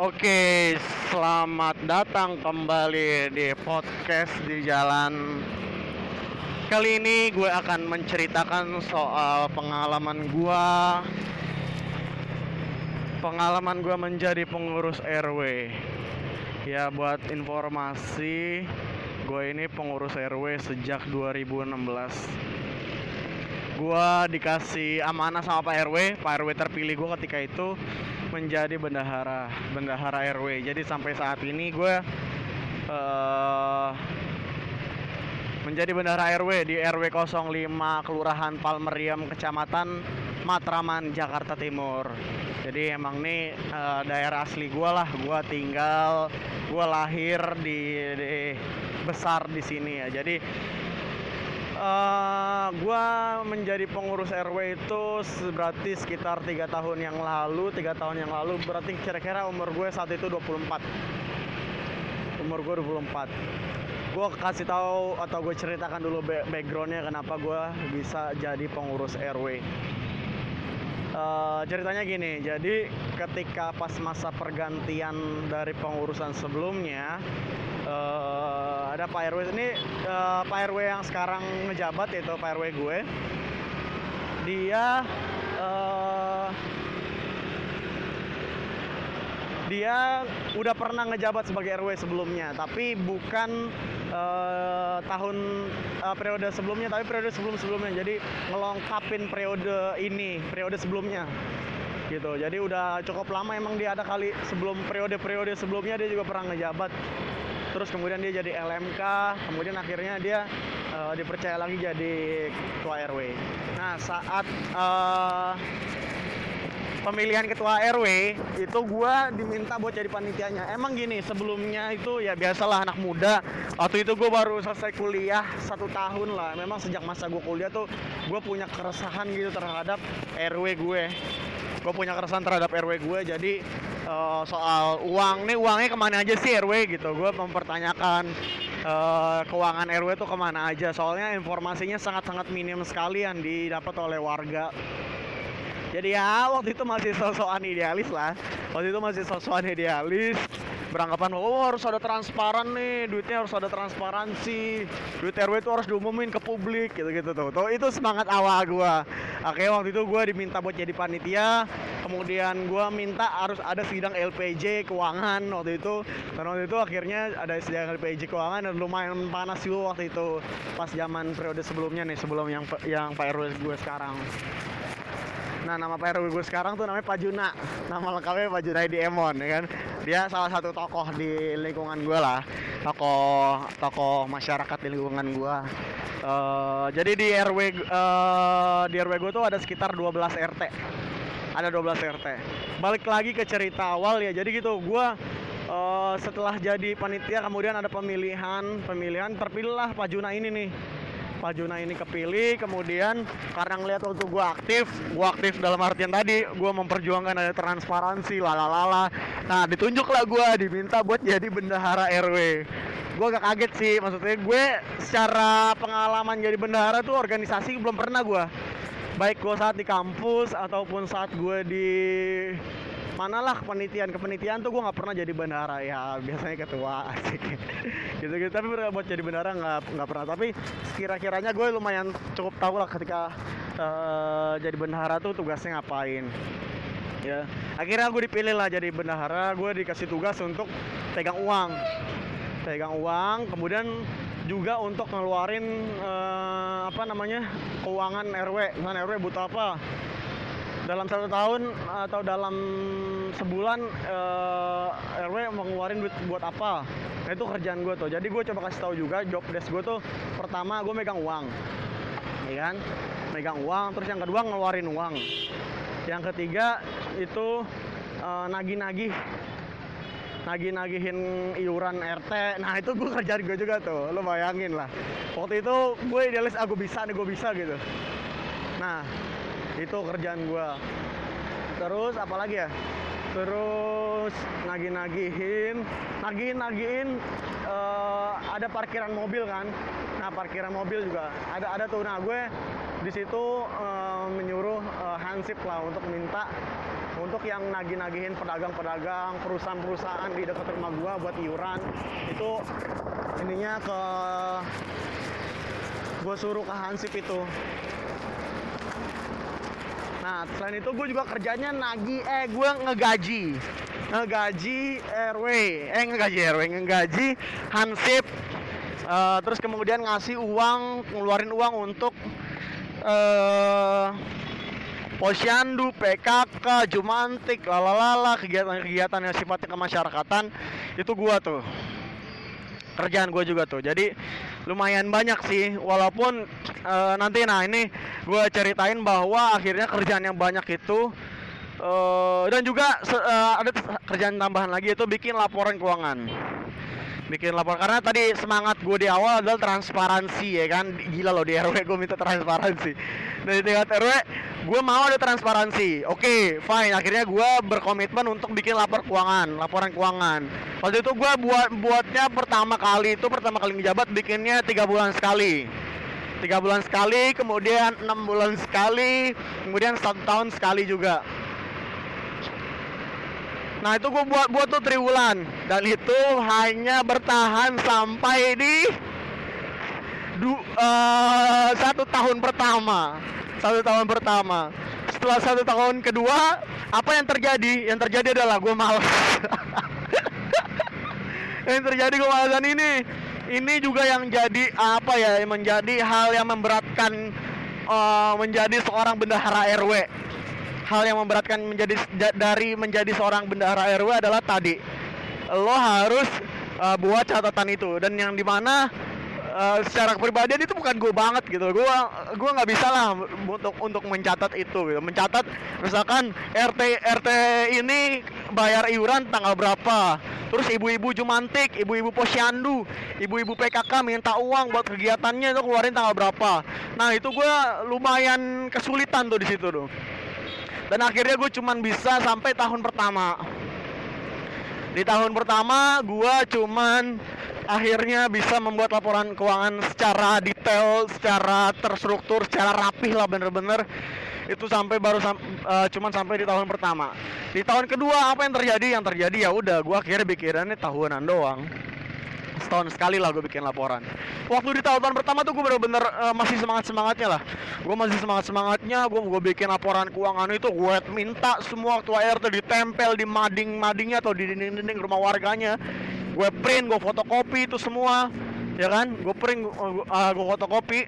Oke, selamat datang kembali di podcast di jalan. Kali ini gue akan menceritakan soal pengalaman gue, pengalaman gue menjadi pengurus RW. Ya, buat informasi, gue ini pengurus RW sejak 2016 gua dikasih amanah sama Pak RW Pak RW terpilih gue ketika itu menjadi bendahara bendahara RW jadi sampai saat ini gue uh, menjadi bendahara RW di RW 05 Kelurahan Palmeriam Kecamatan Matraman Jakarta Timur. Jadi emang ini uh, daerah asli gue lah. Gue tinggal gue lahir di, di besar di sini ya. Jadi Uh, gua menjadi pengurus RW itu berarti sekitar tiga tahun yang lalu, tiga tahun yang lalu. Berarti kira-kira umur gue saat itu 24 umur gue 24 gue kasih tahu atau gue ceritakan dulu backgroundnya kenapa gue bisa jadi pengurus RW uh, ceritanya gini. Jadi ketika pas masa pergantian dari pengurusan sebelumnya uh, ada Pak RW ini uh, Pak RW yang sekarang ngejabat yaitu Pak RW gue. Dia uh, dia udah pernah ngejabat sebagai RW sebelumnya tapi bukan uh, tahun uh, periode sebelumnya tapi periode sebelum sebelumnya. Jadi ngelengkapin periode ini periode sebelumnya gitu. Jadi udah cukup lama emang dia ada kali sebelum periode-periode sebelumnya dia juga pernah ngejabat terus kemudian dia jadi LMK kemudian akhirnya dia uh, dipercaya lagi jadi ketua RW nah saat uh, pemilihan ketua RW itu gue diminta buat jadi panitianya. Emang gini sebelumnya itu ya biasalah anak muda. Waktu itu gue baru selesai kuliah satu tahun lah. Memang sejak masa gue kuliah tuh gue punya keresahan gitu terhadap RW gue. Gue punya keresahan terhadap RW gue jadi uh, soal uang. Nih uangnya ke mana aja sih RW gitu. Gue mempertanyakan uh, keuangan RW itu ke mana aja. Soalnya informasinya sangat-sangat minim sekali yang didapat oleh warga. Jadi ya waktu itu masih sosokan idealis lah. Waktu itu masih sosokan idealis. Beranggapan oh harus ada transparan nih. Duitnya harus ada transparansi. Duit RW itu harus diumumin ke publik. Gitu gitu tuh. Tuh itu semangat awal gue oke waktu itu gue diminta buat jadi panitia kemudian gue minta harus ada sidang LPJ keuangan waktu itu. Dan waktu itu akhirnya ada sidang LPJ keuangan dan lumayan panas juga waktu itu. Pas zaman periode sebelumnya nih sebelum yang yang Pak RW gue sekarang. Nah nama Pak RW gue sekarang tuh namanya Pak Juna. Nama lengkapnya Pak Juna di Emon ya kan? Dia salah satu tokoh di lingkungan gue lah. Tokoh tokoh masyarakat di lingkungan gue uh, Jadi di RW uh, di RW gue tuh ada sekitar 12 RT Ada 12 RT Balik lagi ke cerita awal ya. Jadi gitu gue uh, setelah jadi panitia kemudian ada pemilihan Pemilihan terpilihlah Pak Juna ini nih. Pak Juna ini kepilih kemudian karena ngeliat waktu gue aktif gue aktif dalam artian tadi gue memperjuangkan ada transparansi lalalala. Nah ditunjuklah gue diminta buat jadi bendahara RW gue agak kaget sih maksudnya gue secara pengalaman jadi bendahara tuh organisasi belum pernah gue baik gue saat di kampus ataupun saat gue di manalah kepenitian kepenitian tuh gue nggak pernah jadi bendahara ya biasanya ketua asik. Gitu gitu tapi buat jadi bendahara nggak nggak pernah. Tapi kira-kiranya gue lumayan cukup tahu lah ketika uh, jadi bendahara tuh tugasnya ngapain. Ya. Akhirnya gue dipilih lah jadi bendahara gue dikasih tugas untuk pegang uang. Pegang uang kemudian juga untuk ngeluarin uh, apa namanya keuangan RW misalnya RW butuh apa? Dalam satu tahun atau dalam sebulan uh, eh, RW mau ngeluarin duit buat apa? Nah, itu kerjaan gue tuh. Jadi gue coba kasih tahu juga job desk gue tuh pertama gue megang uang ya kan? Megang uang terus yang kedua ngeluarin uang. Yang ketiga itu uh, nagih-nagih nagih-nagihin iuran RT nah itu gue kerjaan gue juga tuh. Lo bayangin lah. Waktu itu gue idealis aku ah, bisa nih gue bisa gitu. Nah itu kerjaan gue terus apalagi ya? Terus nagih-nagihin nagih-nagihin uh, ada parkiran mobil kan? Nah parkiran mobil juga ada ada tuh. Nah gue di situ uh, menyuruh uh, hansip lah untuk minta untuk yang nagih-nagihin pedagang-pedagang perusahaan-perusahaan di dekat rumah gua buat iuran itu ininya ke gue suruh ke Hansip itu. Nah selain itu gue juga kerjanya nagi eh gue ngegaji. Ngegaji RW eh ngegaji RW ngegaji Hansip. Uh, terus kemudian ngasih uang ngeluarin uang untuk uh, posyandu, PKK, Jumantik, lalalala, kegiatan-kegiatan yang sifatnya kemasyarakatan itu gua tuh. Kerjaan gua juga tuh. Jadi lumayan banyak sih walaupun uh, nanti nah ini gua ceritain bahwa akhirnya kerjaan yang banyak itu uh, dan juga uh, ada kerjaan tambahan lagi itu bikin laporan keuangan bikin lapor. Karena tadi semangat gue di awal adalah transparansi ya kan? Gila loh di RW gue minta transparansi. Dari tingkat RW gue mau ada transparansi. Oke okay, fine. Akhirnya gue berkomitmen untuk bikin lapor keuangan laporan keuangan. Waktu itu gue buat buatnya pertama kali itu pertama kali ngejabat bikinnya tiga bulan sekali. Tiga bulan sekali kemudian enam bulan sekali kemudian satu tahun sekali juga Nah itu gue buat buat tuh triwulan. Dan itu hanya bertahan sampai di du, uh, satu tahun pertama. Satu tahun pertama. Setelah satu tahun kedua apa yang terjadi? Yang terjadi adalah gue malas. Yang terjadi gue malas dan ini ini juga yang jadi apa ya menjadi hal yang memberatkan uh, menjadi seorang bendahara RW hal yang memberatkan menjadi dari menjadi seorang bendahara RW adalah tadi. Lo harus uh, buat catatan itu. Dan yang di mana uh, secara kepribadian itu bukan gue banget gitu. Gue gue nggak bisa lah untuk untuk mencatat itu gitu. Mencatat misalkan RT RT ini bayar iuran tanggal berapa. Terus ibu-ibu jumantik ibu-ibu posyandu ibu-ibu PKK minta uang buat kegiatannya itu keluarin tanggal berapa. Nah itu gue lumayan kesulitan tuh di situ tuh dan akhirnya gue cuman bisa sampai tahun pertama di tahun pertama gue cuman akhirnya bisa membuat laporan keuangan secara detail, secara terstruktur, secara rapih lah bener-bener itu sampai baru sam uh, cuman sampai di tahun pertama. Di tahun kedua apa yang terjadi? Yang terjadi ya udah gue akhirnya bikirannya tahunan doang setahun sekali lah gue bikin laporan. Waktu di tahun, tahun pertama tuh gue bener-bener uh, masih semangat semangatnya lah. Gue masih semangat semangatnya gue gue bikin laporan keuangan itu gue minta semua ketua RT ditempel di mading-madingnya atau di dinding-dinding rumah warganya. Gue print gue fotokopi itu semua ya kan? Gue print uh, eh, gue fotokopi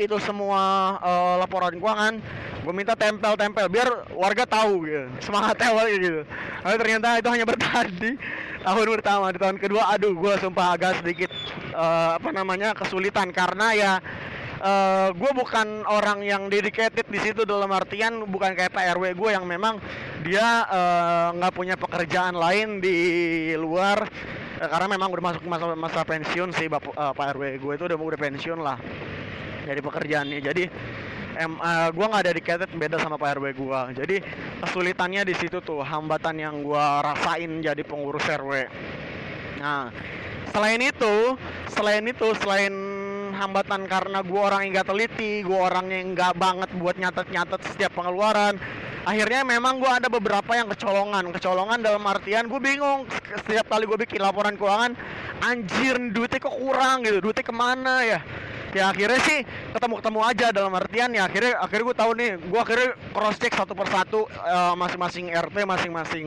itu semua uh, laporan keuangan. Gue minta tempel-tempel biar warga tahu gitu. Semangat awal gitu. Tapi ternyata itu hanya bertahan di tahun pertama di tahun kedua aduh gue sumpah agak sedikit uh, apa namanya kesulitan. Karena ya uh, gue bukan orang yang dedicated di situ dalam artian bukan kayak Pak RW gue yang memang dia nggak uh, punya pekerjaan lain di luar. Uh, karena memang udah masuk masa masa pensiun sih Bapak uh, Pak RW gue itu udah udah pensiun lah dari pekerjaannya. Jadi em, uh, gue nggak dedicated beda sama Pak RW gue jadi kesulitannya di situ tuh hambatan yang gue rasain jadi pengurus RW nah selain itu selain itu selain hambatan karena gue orang yang gak teliti gue orang yang nggak banget buat nyatet-nyatet setiap pengeluaran akhirnya memang gue ada beberapa yang kecolongan. Kecolongan dalam artian gue bingung setiap kali gue bikin laporan keuangan anjir duitnya kok kurang gitu duitnya ke mana ya ya akhirnya sih ketemu ketemu aja dalam artian ya akhirnya akhirnya gue tahu nih gue akhirnya cross check satu persatu uh, masing-masing RT masing-masing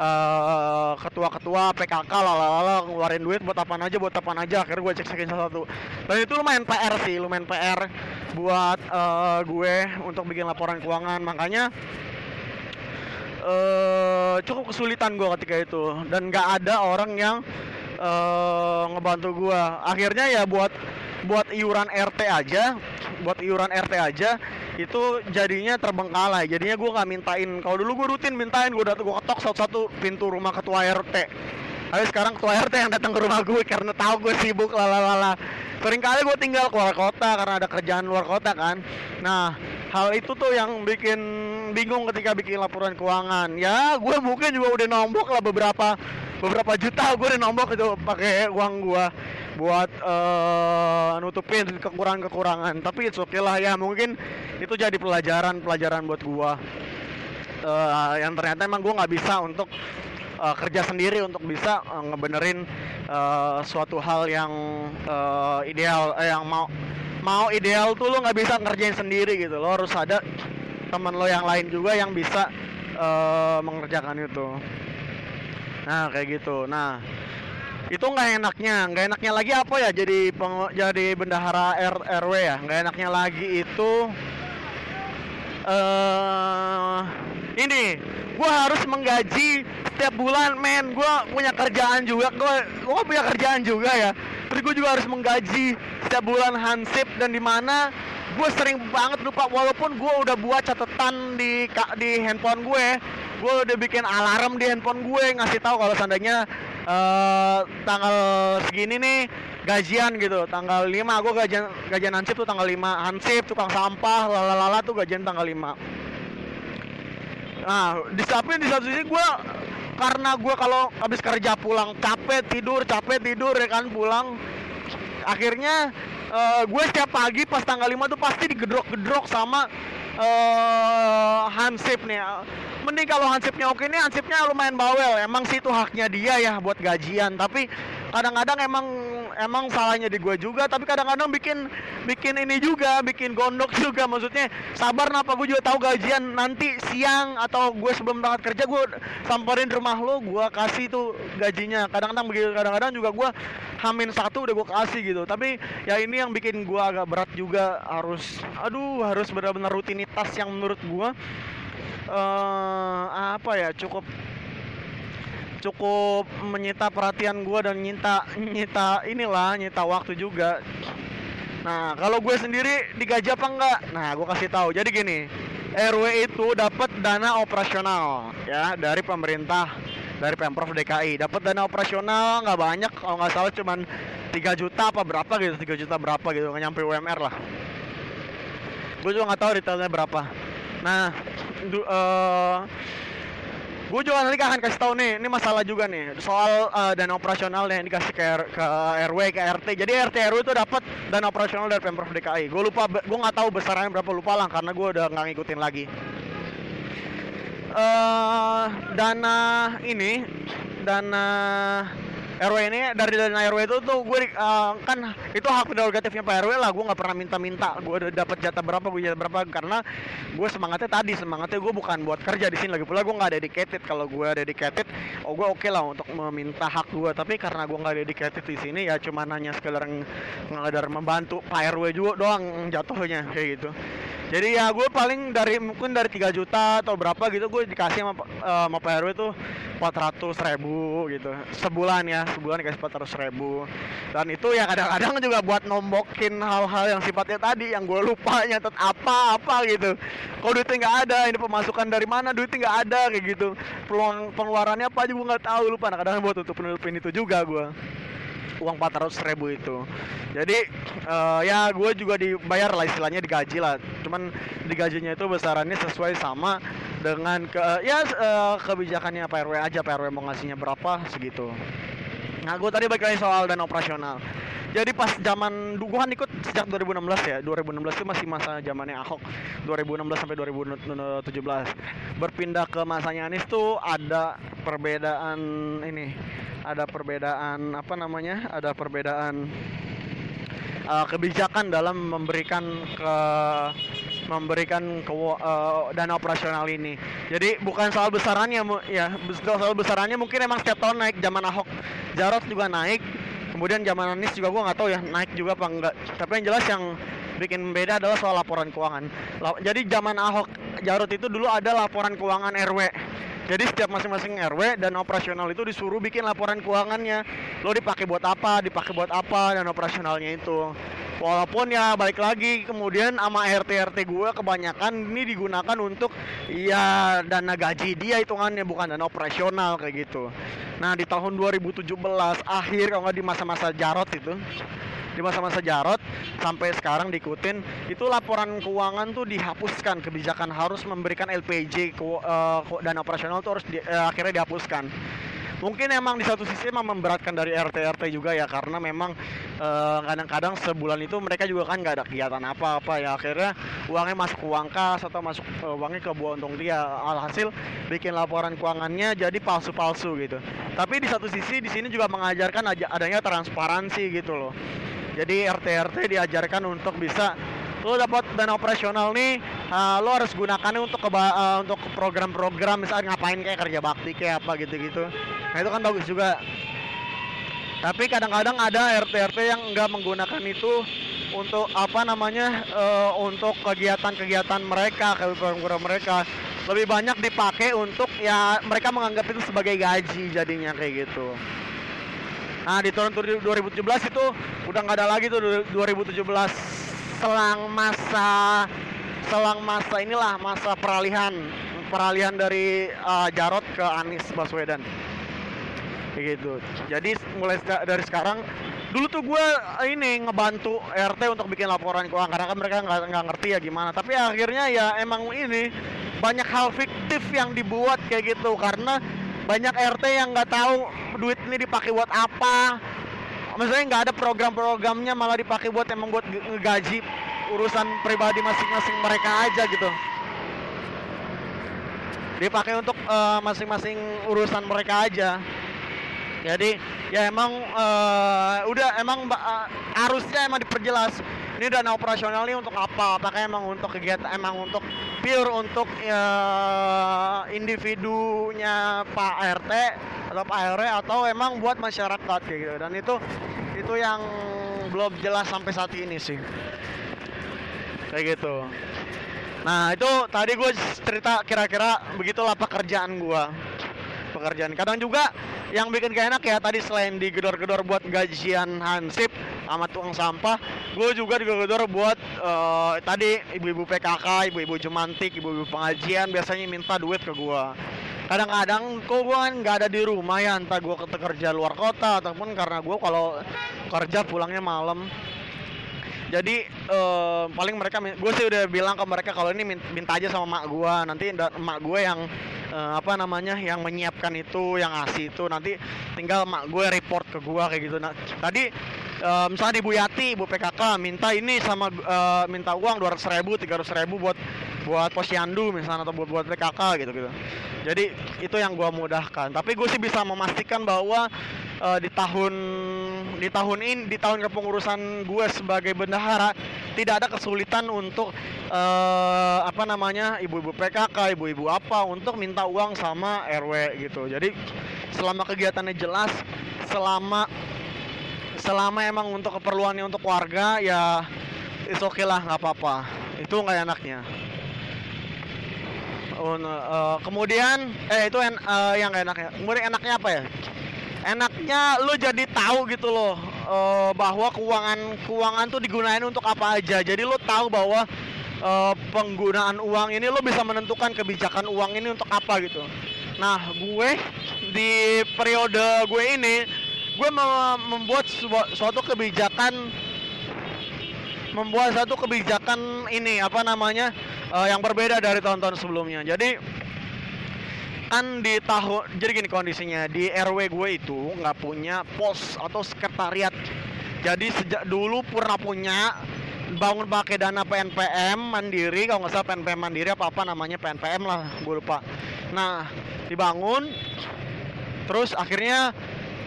uh, ketua-ketua PKK lalala ngeluarin duit buat apa aja buat apa aja akhirnya gue cek cekin satu dan itu lumayan PR sih lumayan PR buat uh, gue untuk bikin laporan keuangan. Makanya uh, cukup kesulitan gue ketika itu. Dan nggak ada orang yang uh, ngebantu gue akhirnya ya buat buat iuran RT aja buat iuran RT aja itu jadinya terbengkalai. Jadinya gue nggak mintain. Kalau dulu gue rutin mintain gue datang gue ketok satu-satu pintu rumah ketua RT tapi sekarang ketua RT yang datang ke rumah gue karena tahu gue sibuk lalalala sering kali gue tinggal keluar kota karena ada kerjaan luar kota kan. Nah hal itu tuh yang bikin bingung ketika bikin laporan keuangan. Ya gue mungkin juga udah nombok lah beberapa beberapa juta gue udah nombok itu pakai uang gue buat uh, nutupin kekurangan-kekurangan. Tapi itu okay lah ya mungkin itu jadi pelajaran pelajaran buat gua. Uh, yang ternyata emang gue nggak bisa untuk uh, kerja sendiri untuk bisa uh, ngebenerin uh, suatu hal yang uh, ideal eh, yang mau mau ideal tuh lo nggak bisa ngerjain sendiri gitu lo harus ada teman lo yang lain juga yang bisa uh, mengerjakan itu. Nah kayak gitu. Nah itu nggak enaknya nggak enaknya lagi apa ya jadi peng, jadi bendahara R, RW ya? Nggak enaknya lagi itu uh, ini gue harus menggaji setiap bulan men. Gue punya kerjaan juga gue gue punya kerjaan juga ya. Terus gue juga harus menggaji setiap bulan hansip dan di mana gue sering banget lupa walaupun gue udah buat catatan di di handphone gue gue udah bikin alarm di handphone gue ngasih tahu kalau seandainya uh, tanggal segini nih gajian gitu. Tanggal 5 gue gajian gajian hansip tuh tanggal 5 hansip tukang sampah lalalala tuh gajian tanggal 5 Nah, di samping di satu sisi gue karena gue kalau habis kerja pulang capek tidur capek tidur ya kan pulang. Akhirnya uh, gue setiap pagi pas tanggal 5 tuh pasti digedrok-gedrok sama uh, hansip nih mending kalau hansipnya oke nih hansipnya lumayan bawel. Emang sih itu haknya dia ya buat gajian. Tapi kadang-kadang emang emang salahnya di gue juga. Tapi kadang-kadang bikin bikin ini juga bikin gondok juga. Maksudnya sabar napa gue juga tahu gajian? Nanti siang atau gue sebelum berangkat kerja gue samperin rumah lo gue kasih tuh gajinya. Kadang-kadang begitu. Kadang-kadang juga gue hamin satu udah gue kasih gitu. Tapi ya ini yang bikin gue agak berat juga. Harus aduh harus benar-benar rutinitas yang menurut gue uh, apa ya cukup cukup menyita perhatian gue dan nyita nyita inilah nyita waktu juga. Nah kalau gue sendiri digaji apa enggak? Nah gue kasih tahu. Jadi gini RW itu dapat dana operasional ya dari pemerintah dari pemprov DKI dapat dana operasional nggak banyak kalau nggak salah cuman 3 juta apa berapa gitu 3 juta berapa gitu nggak nyampe UMR lah. Gue juga nggak tahu detailnya berapa. Nah uh, gue juga nanti akan kasih tahu nih ini masalah juga nih. Soal uh, dana operasional yang dikasih ke, ke RW ke RT jadi RT RW itu dapat dana operasional dari pemprov DKI gue lupa gue nggak tahu besarannya berapa lupa lah karena gue udah nggak ngikutin lagi. Uh, dana ini dana RW ini dari dana RW itu tuh gue uh, kan itu hak prerogatifnya Pak RW lah gue nggak pernah minta-minta. Gue udah dapat jatah berapa gue jatah berapa karena gue semangatnya tadi semangatnya gue bukan buat kerja di sini. Lagi pula gue nggak dedicated. Kalau gue dedicated oh gue oke okay lah untuk meminta hak gue tapi karena gue nggak dedicated di sini ya cuma nanya sekedar ngadar membantu Pak RW juga doang jatuhnya kayak gitu. Jadi ya gue paling dari mungkin dari 3 juta atau berapa gitu gue dikasih sama, uh, sama Pak RW tuh 400 ribu gitu sebulan ya sebulan dikasih 400 ribu dan itu ya kadang-kadang juga buat nombokin hal-hal yang sifatnya tadi yang gue lupa nyatet apa-apa gitu. Kalau duitnya nggak ada ini pemasukan dari mana duitnya nggak ada kayak gitu. Peluang pengeluarannya apa aja gue nggak tahu lupa. Nah kadang buat tutup penutupin itu juga gue uang 400 ribu itu. Jadi uh, ya gue juga dibayar lah istilahnya digaji lah. Cuman digajinya itu besarannya sesuai sama dengan ke ya uh, kebijakannya Pak RW aja. Pak RW mau ngasihnya berapa segitu nah gue tadi balik soal dan operasional. Jadi pas zaman gue kan ikut sejak 2016 ya. 2016 itu masih masa zamannya Ahok. 2016 sampai 2017 berpindah ke masanya Anies tuh ada perbedaan ini. Ada perbedaan apa namanya? Ada perbedaan uh, kebijakan dalam memberikan ke memberikan ke uh, dana operasional ini. Jadi bukan soal besarannya ya, soal besarannya mungkin emang setiap tahun naik zaman Ahok Jarot juga naik. Kemudian zaman Anies juga gue nggak tahu ya naik juga apa enggak. Tapi yang jelas yang bikin beda adalah soal laporan keuangan. Jadi zaman Ahok Jarot itu dulu ada laporan keuangan RW jadi setiap masing-masing RW dan operasional itu disuruh bikin laporan keuangannya. Lo dipakai buat apa, dipakai buat apa dan operasionalnya itu. Walaupun ya balik lagi kemudian sama RT RT gue kebanyakan ini digunakan untuk ya dana gaji dia hitungannya bukan dana operasional kayak gitu. Nah di tahun 2017 akhir kalau nggak di masa-masa Jarot itu di masa-masa Jarot sampai sekarang diikutin. Itu laporan keuangan tuh dihapuskan. Kebijakan harus memberikan LPJ ke, uh, dana operasional tuh harus di, uh, akhirnya dihapuskan. Mungkin emang di satu sisi emang memberatkan dari RT RT juga ya karena memang eh, kadang-kadang sebulan itu mereka juga kan nggak ada kegiatan apa-apa ya. Akhirnya uangnya masuk ke uang kas atau masuk uh, uangnya ke buah dia. Alhasil bikin laporan keuangannya jadi palsu-palsu gitu. Tapi di satu sisi di sini juga mengajarkan adanya transparansi gitu loh jadi RT RT diajarkan untuk bisa lo dapat dana operasional nih uh, lo harus gunakannya untuk ke uh, untuk program-program misalnya ngapain kayak kerja bakti kayak apa gitu-gitu. Nah itu kan bagus juga. Tapi kadang-kadang ada RT-RT yang enggak menggunakan itu untuk apa namanya uh, untuk kegiatan-kegiatan mereka program mereka. Lebih banyak dipakai untuk ya mereka menganggap itu sebagai gaji jadinya kayak gitu nah di tahun 2017 itu udah nggak ada lagi tuh 2017 selang masa selang masa inilah masa peralihan peralihan dari uh, Jarot ke Anies Baswedan. Gitu. Jadi mulai dari sekarang dulu tuh gue ini ngebantu RT untuk bikin laporan keuangan karena kan mereka nggak ngerti ya gimana. Tapi akhirnya ya emang ini banyak hal fiktif yang dibuat kayak gitu. Karena banyak RT yang nggak tahu duit ini dipakai buat apa. Maksudnya nggak ada program-programnya malah dipakai buat emang buat ngegaji urusan pribadi masing-masing mereka aja gitu. Dipakai untuk uh, masing-masing urusan mereka aja. Jadi ya emang uh, udah emang uh, harusnya emang diperjelas ini dana operasional ini untuk apa? Apakah emang untuk kegiatan emang untuk pure untuk uh, individunya Pak RT atau Pak RW atau emang buat masyarakat kayak gitu. Dan itu itu yang belum jelas sampai saat ini sih. Kayak gitu. Nah itu tadi gue cerita kira-kira begitulah pekerjaan gue pekerjaan. Kadang juga yang bikin gak enak ya tadi selain digedor-gedor buat gajian hansip sama tukang sampah. Gue juga digedor-gedor buat uh, tadi ibu-ibu PKK ibu-ibu jumantik ibu-ibu pengajian biasanya minta duit ke gue kadang-kadang kok gue kan nggak ada di rumah ya entah gue kerja luar kota ataupun karena gue kalau kerja pulangnya malam jadi uh, paling mereka gue sih udah bilang ke mereka kalau ini minta aja sama mak gue nanti mak gue yang uh, apa namanya yang menyiapkan itu yang ngasih itu nanti tinggal mak gue report ke gue kayak gitu. Nah tadi uh, misalnya ibu Yati ibu PKK minta ini sama uh, minta uang dua ratus ribu tiga ratus ribu buat buat posyandu misalnya atau buat buat PKK gitu gitu jadi itu yang gue mudahkan. Tapi gue sih bisa memastikan bahwa uh, di tahun di tahun ini di tahun kepengurusan gue sebagai bendahara tidak ada kesulitan untuk uh, apa namanya ibu-ibu PKK, ibu-ibu apa untuk minta uang sama RW gitu. Jadi selama kegiatannya jelas, selama selama emang untuk keperluannya untuk warga ya oke okay lah nggak apa-apa. Itu nggak enaknya. Uh, kemudian eh itu en, uh, yang gak enaknya. Kemudian enaknya apa ya? Enaknya lu jadi tahu gitu loh uh, bahwa keuangan keuangan tuh digunain untuk apa aja. Jadi lu tahu bahwa uh, penggunaan uang ini lu bisa menentukan kebijakan uang ini untuk apa gitu. Nah gue di periode gue ini gue membuat suatu kebijakan membuat satu kebijakan ini apa namanya uh, yang berbeda dari tahun-tahun sebelumnya. Jadi kan di tahun jadi gini kondisinya di RW gue itu nggak punya pos atau sekretariat. Jadi sejak dulu pernah punya bangun pakai dana PNPM mandiri kalau nggak salah PNPM mandiri apa apa namanya PNPM lah gue lupa. Nah dibangun terus akhirnya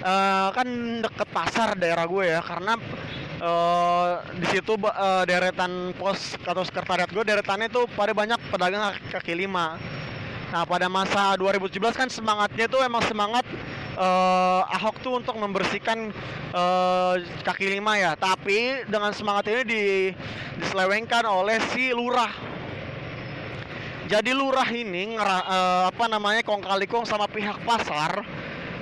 uh, kan deket pasar daerah gue ya karena uh, di situ uh, deretan pos atau sekretariat gue deretannya tuh pada banyak pedagang kaki lima Nah pada masa 2017 kan semangatnya tuh emang semangat uh, Ahok tuh untuk membersihkan uh, kaki lima ya. Tapi dengan semangat ini di, diselewengkan oleh si lurah. Jadi lurah ini ngera, uh, apa namanya kong kali kong sama pihak pasar.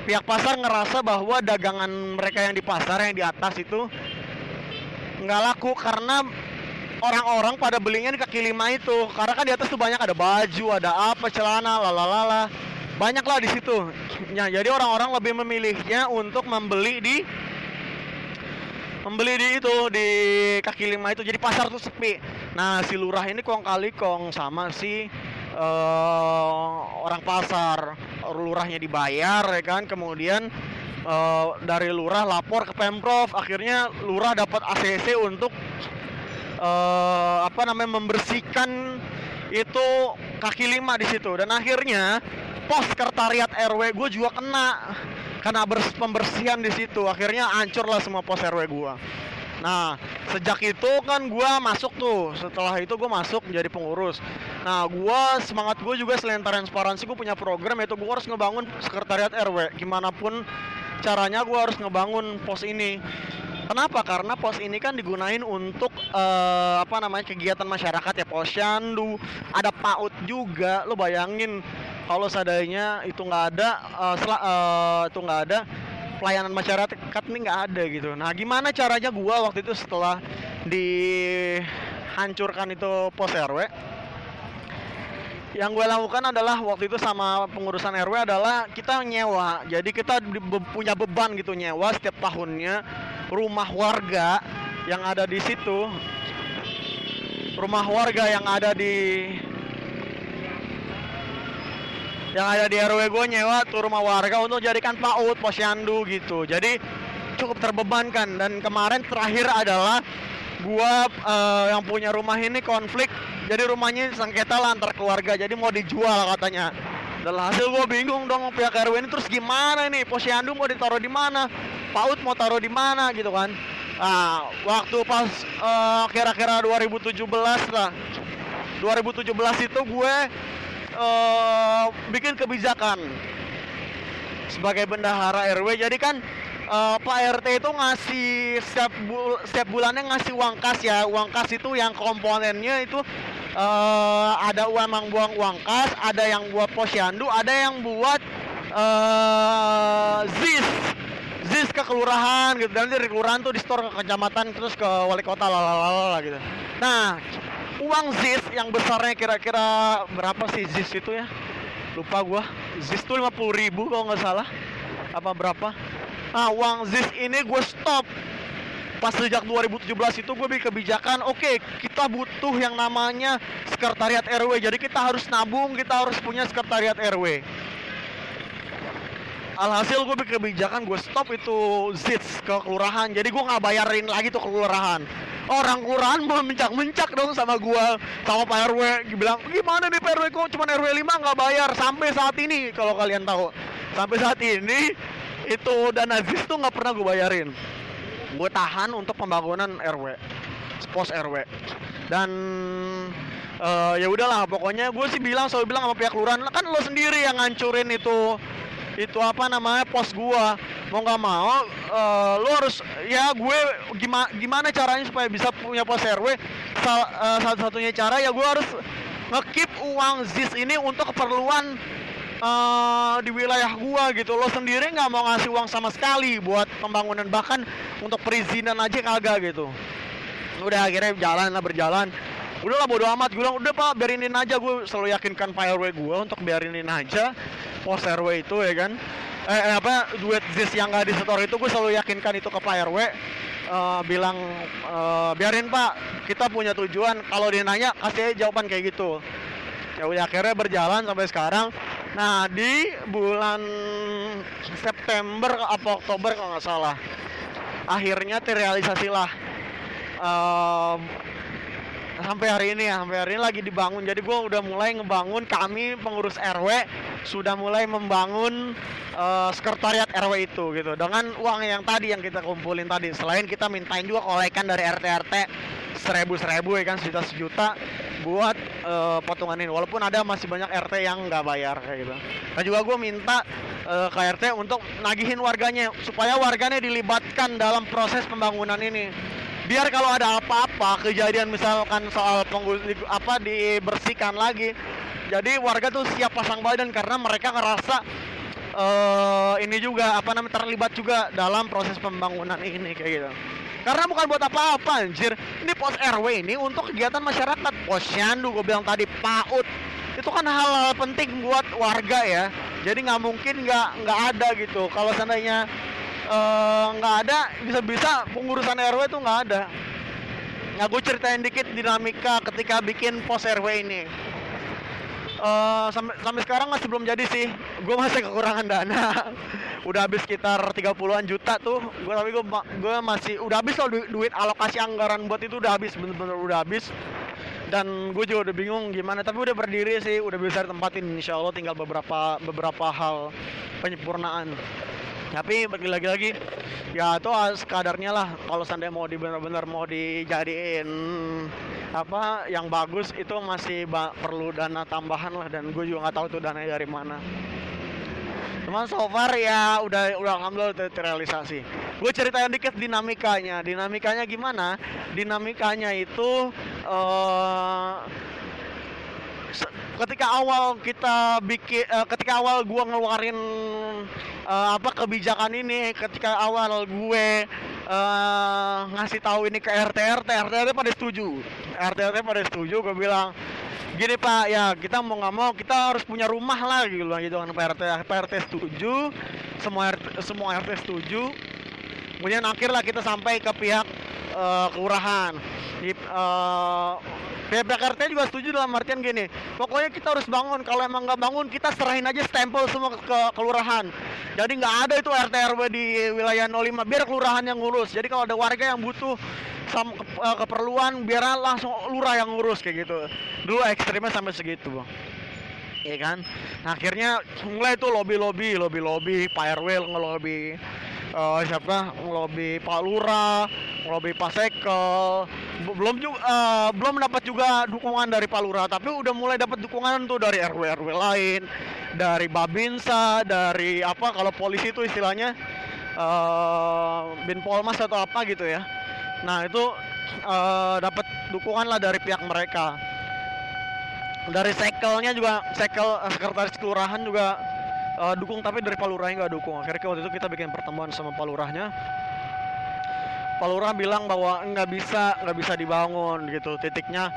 Pihak pasar ngerasa bahwa dagangan mereka yang di pasar yang di atas itu nggak laku karena orang-orang pada belinya di kaki lima itu. Karena kan di atas tuh banyak ada baju ada apa celana lalalala. Banyak lah di situ. Ya jadi orang-orang lebih memilihnya untuk membeli di membeli di itu di kaki lima itu. Jadi pasar tuh sepi. Nah si lurah ini kong kali kong sama si uh, orang pasar. Lurahnya dibayar ya kan? Kemudian uh, dari lurah lapor ke pemprov. Akhirnya lurah dapat ACC untuk uh, apa namanya membersihkan itu kaki lima di situ dan akhirnya pos sekretariat RW gue juga kena karena pembersihan di situ akhirnya hancur lah semua pos RW gue Nah, sejak itu kan gue masuk tuh. Setelah itu gue masuk menjadi pengurus. Nah, gue semangat gue juga selain transparansi, gue punya program yaitu gue harus ngebangun sekretariat RW. Gimana pun caranya gue harus ngebangun pos ini. Kenapa? Karena pos ini kan digunain untuk uh, apa namanya kegiatan masyarakat ya posyandu, ada PAUD juga. Lo bayangin kalau seadanya itu nggak ada, uh, uh, itu nggak ada, pelayanan masyarakat ini nggak ada gitu. Nah, gimana caranya gua waktu itu setelah dihancurkan itu pos RW? Yang gue lakukan adalah waktu itu sama pengurusan RW adalah kita nyewa. Jadi kita punya beban gitu nyewa setiap tahunnya rumah warga yang ada di situ. Rumah warga yang ada di yang ada di RW gue nyewa tuh rumah warga untuk jadikan PAUD, posyandu gitu. Jadi cukup terbebankan dan kemarin terakhir adalah gua uh, yang punya rumah ini konflik jadi rumahnya sengketa lah keluarga jadi mau dijual katanya dan hasil gue bingung dong pihak RW ini. Terus gimana nih posyandu mau ditaruh di mana? PAUD mau taruh di mana gitu kan? Nah waktu pas uh, kira-kira 2017 lah. 2017 itu gue uh, bikin kebijakan sebagai bendahara RW. Jadi kan uh, Pak RT itu ngasih setiap bu setiap bulannya ngasih uang kas ya. Uang kas itu yang komponennya itu uh, ada uang buang uang kas, ada yang buat posyandu, ada yang buat uh, ZIS. ZIS ke kelurahan gitu dan dari kelurahan tuh di store ke kecamatan terus ke wali kota lalala gitu. Nah, uang ZIS yang besarnya kira-kira berapa sih ZIS itu ya? Lupa gua. ZIS itu 50 ribu kalau nggak salah. Apa berapa? Nah, uang ZIS ini gue stop. Pas sejak 2017 itu gue bikin kebijakan, oke okay, kita butuh yang namanya sekretariat RW. Jadi kita harus nabung, kita harus punya sekretariat RW. Alhasil gue bikin kebijakan, gue stop itu ZIS ke kelurahan. Jadi gue nggak bayarin lagi tuh ke kelurahan orang kelurahan mau mencak-mencak dong sama gua sama Pak RW bilang gimana nih Pak RW kok cuma RW 5 nggak bayar sampai saat ini kalau kalian tahu sampai saat ini itu dana ZIS tuh nggak pernah gue bayarin. Gue tahan untuk pembangunan RW pos RW dan uh, ya udahlah pokoknya gue sih bilang selalu bilang sama pihak kelurahan kan lo sendiri yang ngancurin itu itu apa namanya pos gua. Mau nggak mau uh, lu harus ya gue gimana gimana caranya supaya bisa punya pos RW Sal, uh, satu-satunya cara ya gue harus ngekip uang ZIS ini untuk keperluan uh, di wilayah gua gitu. Lo sendiri nggak mau ngasih uang sama sekali buat pembangunan. Bahkan untuk perizinan aja kagak gitu. Udah akhirnya jalan lah berjalan. Udah lah bodo amat. Gue bilang udah pak biarinin aja. Gue selalu yakinkan pak RW gue untuk biarinin aja. Pos RW itu ya kan? Eh, eh apa duit zis yang gak disetor itu gue selalu yakinkan itu ke pak uh, eh, bilang uh, biarin pak. Kita punya tujuan. Kalau dia nanya kasih jawaban kayak gitu ya udah akhirnya berjalan sampai sekarang. Nah di bulan September apa Oktober kalau nggak salah akhirnya terrealisasilah uh, sampai hari ini ya sampai hari ini lagi dibangun. Jadi gue udah mulai ngebangun kami pengurus RW sudah mulai membangun uh, sekretariat RW itu gitu. Dengan uang yang tadi yang kita kumpulin tadi. Selain kita mintain juga kolekan dari RT RT seribu seribu ya kan sejuta sejuta buat uh, potongan ini. Walaupun ada masih banyak RT yang nggak bayar kayak gitu. Dan juga gue minta uh, ke RT untuk nagihin warganya supaya warganya dilibatkan dalam proses pembangunan ini biar kalau ada apa-apa kejadian misalkan soal penggus apa dibersihkan lagi. Jadi warga tuh siap pasang badan karena mereka ngerasa uh, ini juga apa namanya terlibat juga dalam proses pembangunan ini kayak gitu. Karena bukan buat apa-apa anjir. Ini pos RW ini untuk kegiatan masyarakat. Posyandu gue bilang tadi PAUD. Itu kan hal, hal penting buat warga ya. Jadi nggak mungkin nggak nggak ada gitu. Kalau seandainya nggak uh, ada. Bisa-bisa pengurusan RW itu nggak ada. Nah gue ceritain dikit dinamika ketika bikin pos RW ini. Uh, sampai sampai sekarang masih belum jadi sih. Gue masih kekurangan dana. Udah habis sekitar 30-an juta tuh. Gue tapi gue gue masih udah habis loh duit, duit alokasi anggaran buat itu udah habis bener-bener udah habis dan gue juga udah bingung gimana tapi udah berdiri sih udah bisa ditempatin insya Allah tinggal beberapa beberapa hal penyempurnaan tapi lagi-lagi ya itu sekadarnya lah kalau seandainya mau di benar-benar mau dijadiin apa yang bagus itu masih perlu dana tambahan lah dan gue juga nggak tahu tuh dana dari mana Cuman so far ya udah udah alhamdulillah udah terrealisasi. Gue ceritain dikit dinamikanya. Dinamikanya gimana? Dinamikanya itu uh, ketika awal kita bikin uh, ketika awal gue ngeluarin uh, apa kebijakan ini ketika awal gue uh, ngasih tahu ini ke RT RT RT RT pada setuju. RT RT pada setuju gue bilang gini pak ya kita mau nggak mau kita harus punya rumah lah gitu gitu kan Pak RT Pak RT setuju semua RT, semua RT setuju. Kemudian akhirlah kita sampai ke pihak uh, kelurahan. Di uh, juga setuju dalam artian gini pokoknya kita harus bangun. Kalau emang nggak bangun kita serahin aja stempel semua ke kelurahan. Jadi nggak ada itu RT RW di wilayah 05 biar kelurahan yang ngurus. Jadi kalau ada warga yang butuh sama ke, uh, keperluan biar langsung lurah yang ngurus kayak gitu. Dulu ekstrimnya sampai segitu bang. Ya kan? Nah, akhirnya mulai itu lobby lobby lobby lobby Pak RW ngelobi uh, siapa? Ngelobi Pak Lurah ngelobi Pak Sekel belum juga uh, belum dapat juga dukungan dari Pak Lurah tapi udah mulai dapat dukungan tuh dari RW RW lain dari Babinsa dari apa kalau polisi itu istilahnya uh, Bin Polmas atau apa gitu ya Nah itu uh, dapat dukungan lah dari pihak mereka. Dari sekelnya juga sekel sekretaris kelurahan juga uh, dukung tapi dari palurahnya nggak dukung. Akhirnya waktu itu kita bikin pertemuan sama palurahnya. Palurah bilang bahwa nggak bisa nggak bisa dibangun gitu. Titiknya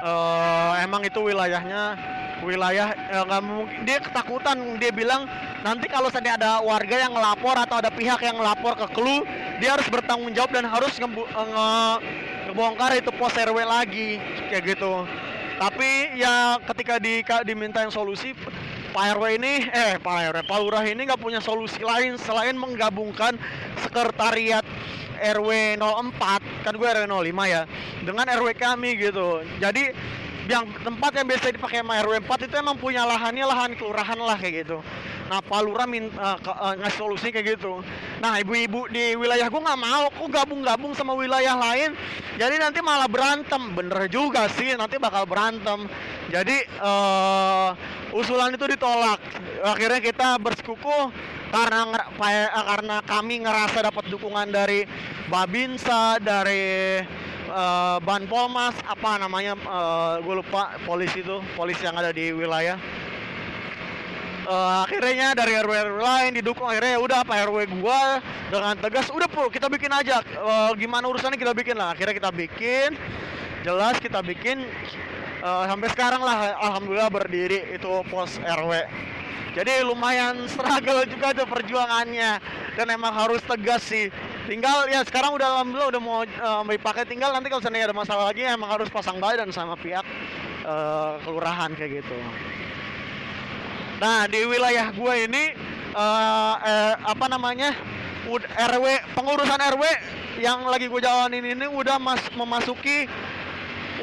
uh, emang itu wilayahnya wilayah nggak mungkin. Dia ketakutan dia bilang nanti kalau sedang ada warga yang ngelapor atau ada pihak yang ngelapor ke klu dia harus bertanggung jawab dan harus nge nge ngebongkar itu pos RW lagi kayak gitu. Tapi ya ketika di diminta yang solusi Pak RW ini eh Pak RW Pak Lurah ini nggak punya solusi lain selain menggabungkan sekretariat RW 04 kan gue RW 05 ya dengan RW kami gitu. Jadi yang tempat yang biasa dipakai sama RW 4 itu emang punya lahannya lahan kelurahan lah kayak gitu. Nah Pak Lurah minta uh, uh, ngasih solusi kayak gitu. Nah ibu-ibu di wilayah gue nggak mau kok gabung-gabung sama wilayah lain. Jadi nanti malah berantem. Bener juga sih nanti bakal berantem jadi uh, usulan itu ditolak. Akhirnya kita bersekukuh karena karena kami ngerasa dapat dukungan dari Babinsa dari uh, Ban Polmas apa namanya uh, gue lupa polisi itu polisi yang ada di wilayah. Uh, akhirnya dari RW RW lain didukung akhirnya ya udah apa RW gua dengan tegas udah pul kita bikin aja. Uh, gimana urusannya kita bikin lah. Akhirnya kita bikin jelas kita bikin uh, sampai sekarang lah alhamdulillah berdiri itu pos RW jadi lumayan struggle juga tuh perjuangannya. Dan emang harus tegas sih. Tinggal ya sekarang udah alhamdulillah udah mau uh, dipakai tinggal nanti kalau seandainya ada masalah lagi emang harus pasang badan sama pihak uh, kelurahan kayak gitu. Nah di wilayah gue ini uh, eh, apa namanya RW pengurusan RW yang lagi gue jalanin ini udah mas memasuki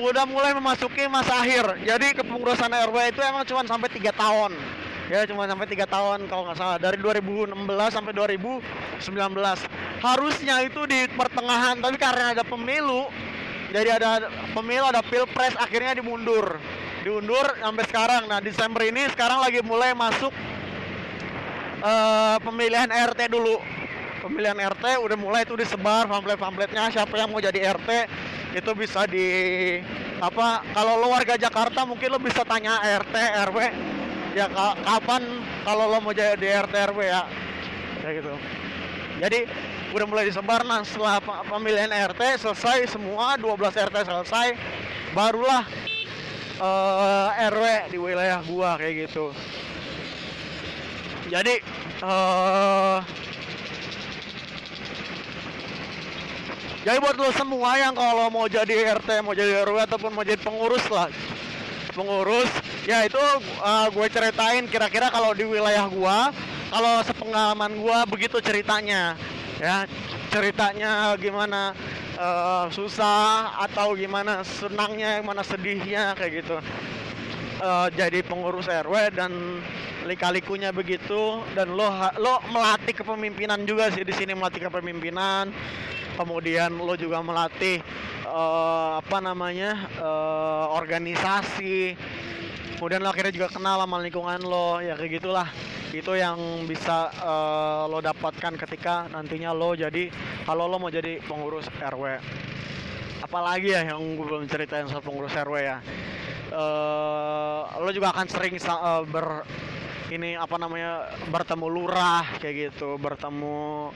udah mulai memasuki masa akhir. Jadi kepengurusan RW itu emang cuma sampai tiga tahun. Ya cuma sampai tiga tahun kalau nggak salah. Dari 2016 sampai 2019 harusnya itu di pertengahan tapi karena ada pemilu jadi ada pemilu ada pilpres akhirnya dimundur. Diundur sampai sekarang. Nah Desember ini sekarang lagi mulai masuk uh, pemilihan RT dulu. Pemilihan RT udah mulai itu disebar pamflet-pamfletnya siapa yang mau jadi RT itu bisa di apa kalau lo warga Jakarta mungkin lo bisa tanya RT RW ya kapan kalau lo mau jadi RT RW ya. Kayak gitu. Jadi udah mulai disebar nah setelah pemilihan RT selesai semua 12 RT selesai barulah uh, eh, RW di wilayah gua kayak gitu. Jadi uh, jadi buat lo semua yang kalau mau jadi RT mau jadi RW ataupun mau jadi pengurus lah. Pengurus ya itu uh, gue ceritain kira-kira kalau di wilayah gue kalau sepengalaman gue begitu ceritanya. Ya ceritanya gimana uh, susah atau gimana senangnya gimana sedihnya kayak gitu. Uh, jadi pengurus RW dan lika-likunya begitu. Dan lo lo melatih kepemimpinan juga sih di sini melatih kepemimpinan kemudian lo juga melatih uh, apa namanya uh, organisasi. Kemudian lo akhirnya juga kenal sama lingkungan lo. Ya kayak gitulah. Itu yang bisa uh, lo dapatkan ketika nantinya lo jadi kalau lo mau jadi pengurus RW apalagi ya yang gue belum ceritain soal pengurus RW ya. Uh, lo juga akan sering uh, ber ini apa namanya bertemu lurah kayak gitu. Bertemu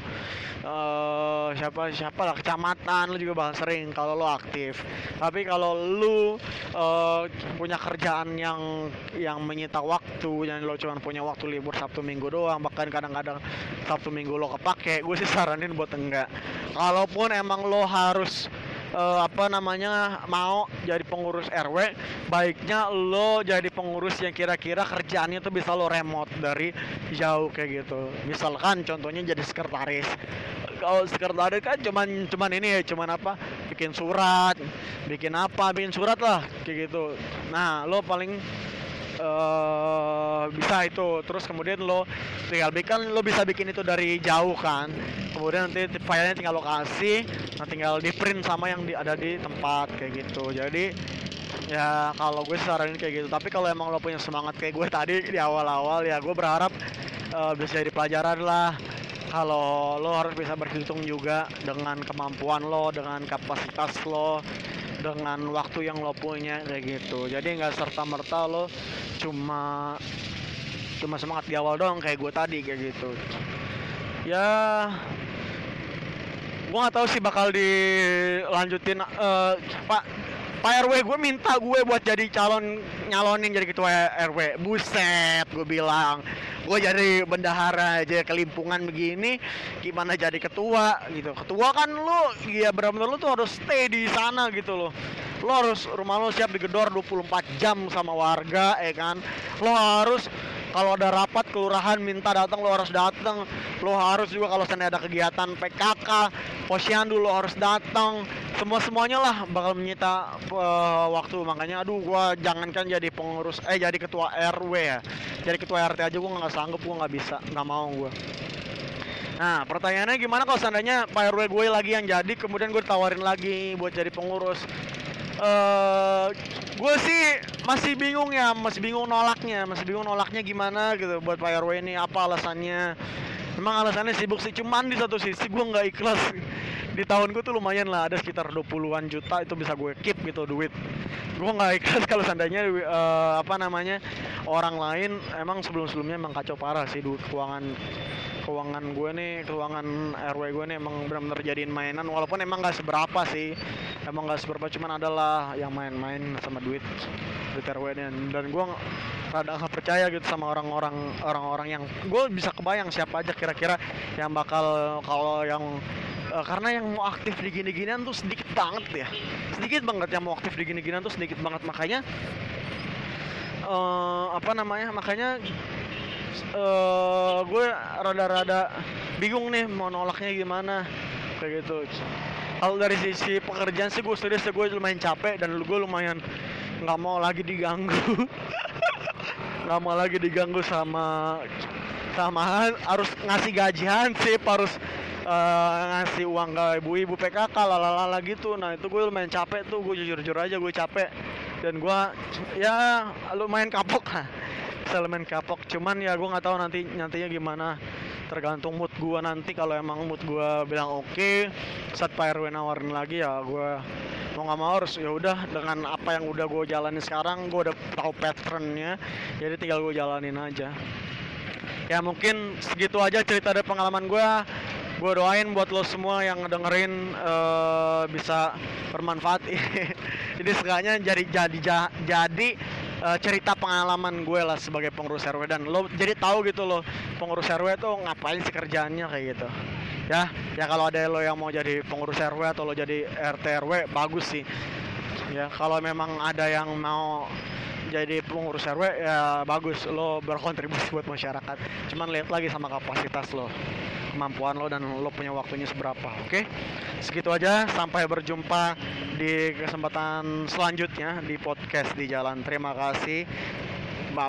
uh, siapa siapa lah kecamatan lu juga bakal sering kalau lo aktif. Tapi kalau lu uh, punya kerjaan yang yang menyita waktu yang lo cuma punya waktu libur sabtu minggu doang bahkan kadang-kadang sabtu minggu lo kepake gue sih saranin buat enggak. Kalaupun emang lo harus uh, apa namanya mau jadi pengurus RW baiknya lo jadi pengurus yang kira-kira kerjaannya tuh bisa lo remote dari jauh kayak gitu. Misalkan contohnya jadi sekretaris. Kalau sekretaris kan cuman cuman ini ya cuman apa bikin surat bikin apa bikin surat lah kayak gitu. Nah lo paling uh, bisa itu. Terus kemudian lo tinggal bikin lo bisa bikin itu dari jauh kan. Kemudian nanti filenya tinggal lokasi nah tinggal di print sama yang di, ada di tempat kayak gitu. Jadi ya kalau gue saranin kayak gitu. Tapi kalau emang lo punya semangat kayak gue tadi di awal-awal ya gue berharap uh, bisa jadi pelajaran lah. Kalau lo harus bisa berhitung juga dengan kemampuan lo dengan kapasitas lo dengan waktu yang lo punya kayak gitu. Jadi nggak serta merta lo cuma cuma semangat di awal doang kayak gue tadi kayak gitu. Ya gue nggak tahu sih bakal dilanjutin uh, pak Pak RW gue minta gue buat jadi calon nyalonin jadi ketua RW buset gue bilang gue jadi bendahara aja kelimpungan begini gimana jadi ketua gitu. Ketua kan lu ya benar-benar lu tuh harus stay di sana gitu loh. Lo harus rumah lo siap digedor 24 jam sama warga ya kan. Lo harus kalau ada rapat kelurahan minta datang lo harus datang. Lo harus juga kalau sana ada kegiatan PKK posyandu lo harus datang. Semua semuanya lah bakal menyita uh, waktu. Makanya aduh gua jangankan jadi pengurus eh jadi ketua RW ya. Jadi ketua RT aja gua nggak sanggup gua nggak bisa nggak mau gua. Nah, pertanyaannya gimana kalau seandainya Pak RW gue lagi yang jadi, kemudian gue tawarin lagi buat jadi pengurus uh, eh, gue sih masih bingung ya, masih bingung nolaknya, masih bingung nolaknya gimana gitu buat Pak RW ini apa alasannya. Emang alasannya sibuk sih, cuman di satu sisi gue nggak ikhlas. Di tahun gue tuh lumayan lah, ada sekitar 20-an juta itu bisa gue keep gitu duit. Gue nggak ikhlas kalau seandainya uh, apa namanya orang lain emang sebelum-sebelumnya emang kacau parah sih duit keuangan keuangan gue nih keuangan RW gue nih emang benar-benar jadiin mainan walaupun emang gak seberapa sih emang gak seberapa cuman adalah yang main-main sama duit duit RW nya. Dan gue rada gak percaya gitu sama orang-orang orang-orang yang gue bisa kebayang siapa aja kira-kira yang bakal kalau yang uh, karena yang mau aktif di gini-ginian tuh sedikit banget ya. Sedikit banget yang mau aktif di gini-ginian tuh sedikit banget. Makanya uh, apa namanya makanya uh, gue rada-rada bingung nih mau nolaknya gimana kayak gitu kalau dari sisi pekerjaan sih gue serius gue lumayan capek dan gue lumayan nggak mau lagi diganggu. Nggak mau lagi diganggu sama sama harus ngasih gajian sih harus uh, ngasih uang ke ibu-ibu PKK lalala gitu. Nah itu gue lumayan capek tuh. Gue jujur-jujur aja gue capek. Dan gue ya lumayan kapok. Lah elemen kapok. Cuman ya gue nggak tahu nanti nantinya gimana tergantung mood gue nanti. Kalau emang mood gue bilang oke okay, saat Pak RW nawarin lagi ya gue mau nggak mau harus ya udah. Dengan apa yang udah gue jalani sekarang gue udah tahu patternnya jadi tinggal gue jalanin aja. Ya mungkin segitu aja cerita dari pengalaman gue gue doain buat lo semua yang dengerin uh, bisa bermanfaat. Jadi sekalinya jadi jadi jadi uh, cerita pengalaman gue lah sebagai pengurus RW dan lo jadi tahu gitu lo pengurus RW tuh ngapain sih kerjaannya kayak gitu. Ya ya kalau ada lo yang mau jadi pengurus RW atau lo jadi RT RW bagus sih. Ya kalau memang ada yang mau jadi pengurus RW ya bagus lo berkontribusi buat masyarakat. Cuman lihat lagi sama kapasitas lo kemampuan lo dan lo punya waktunya seberapa oke? Segitu aja sampai berjumpa di kesempatan selanjutnya di podcast di jalan. Terima kasih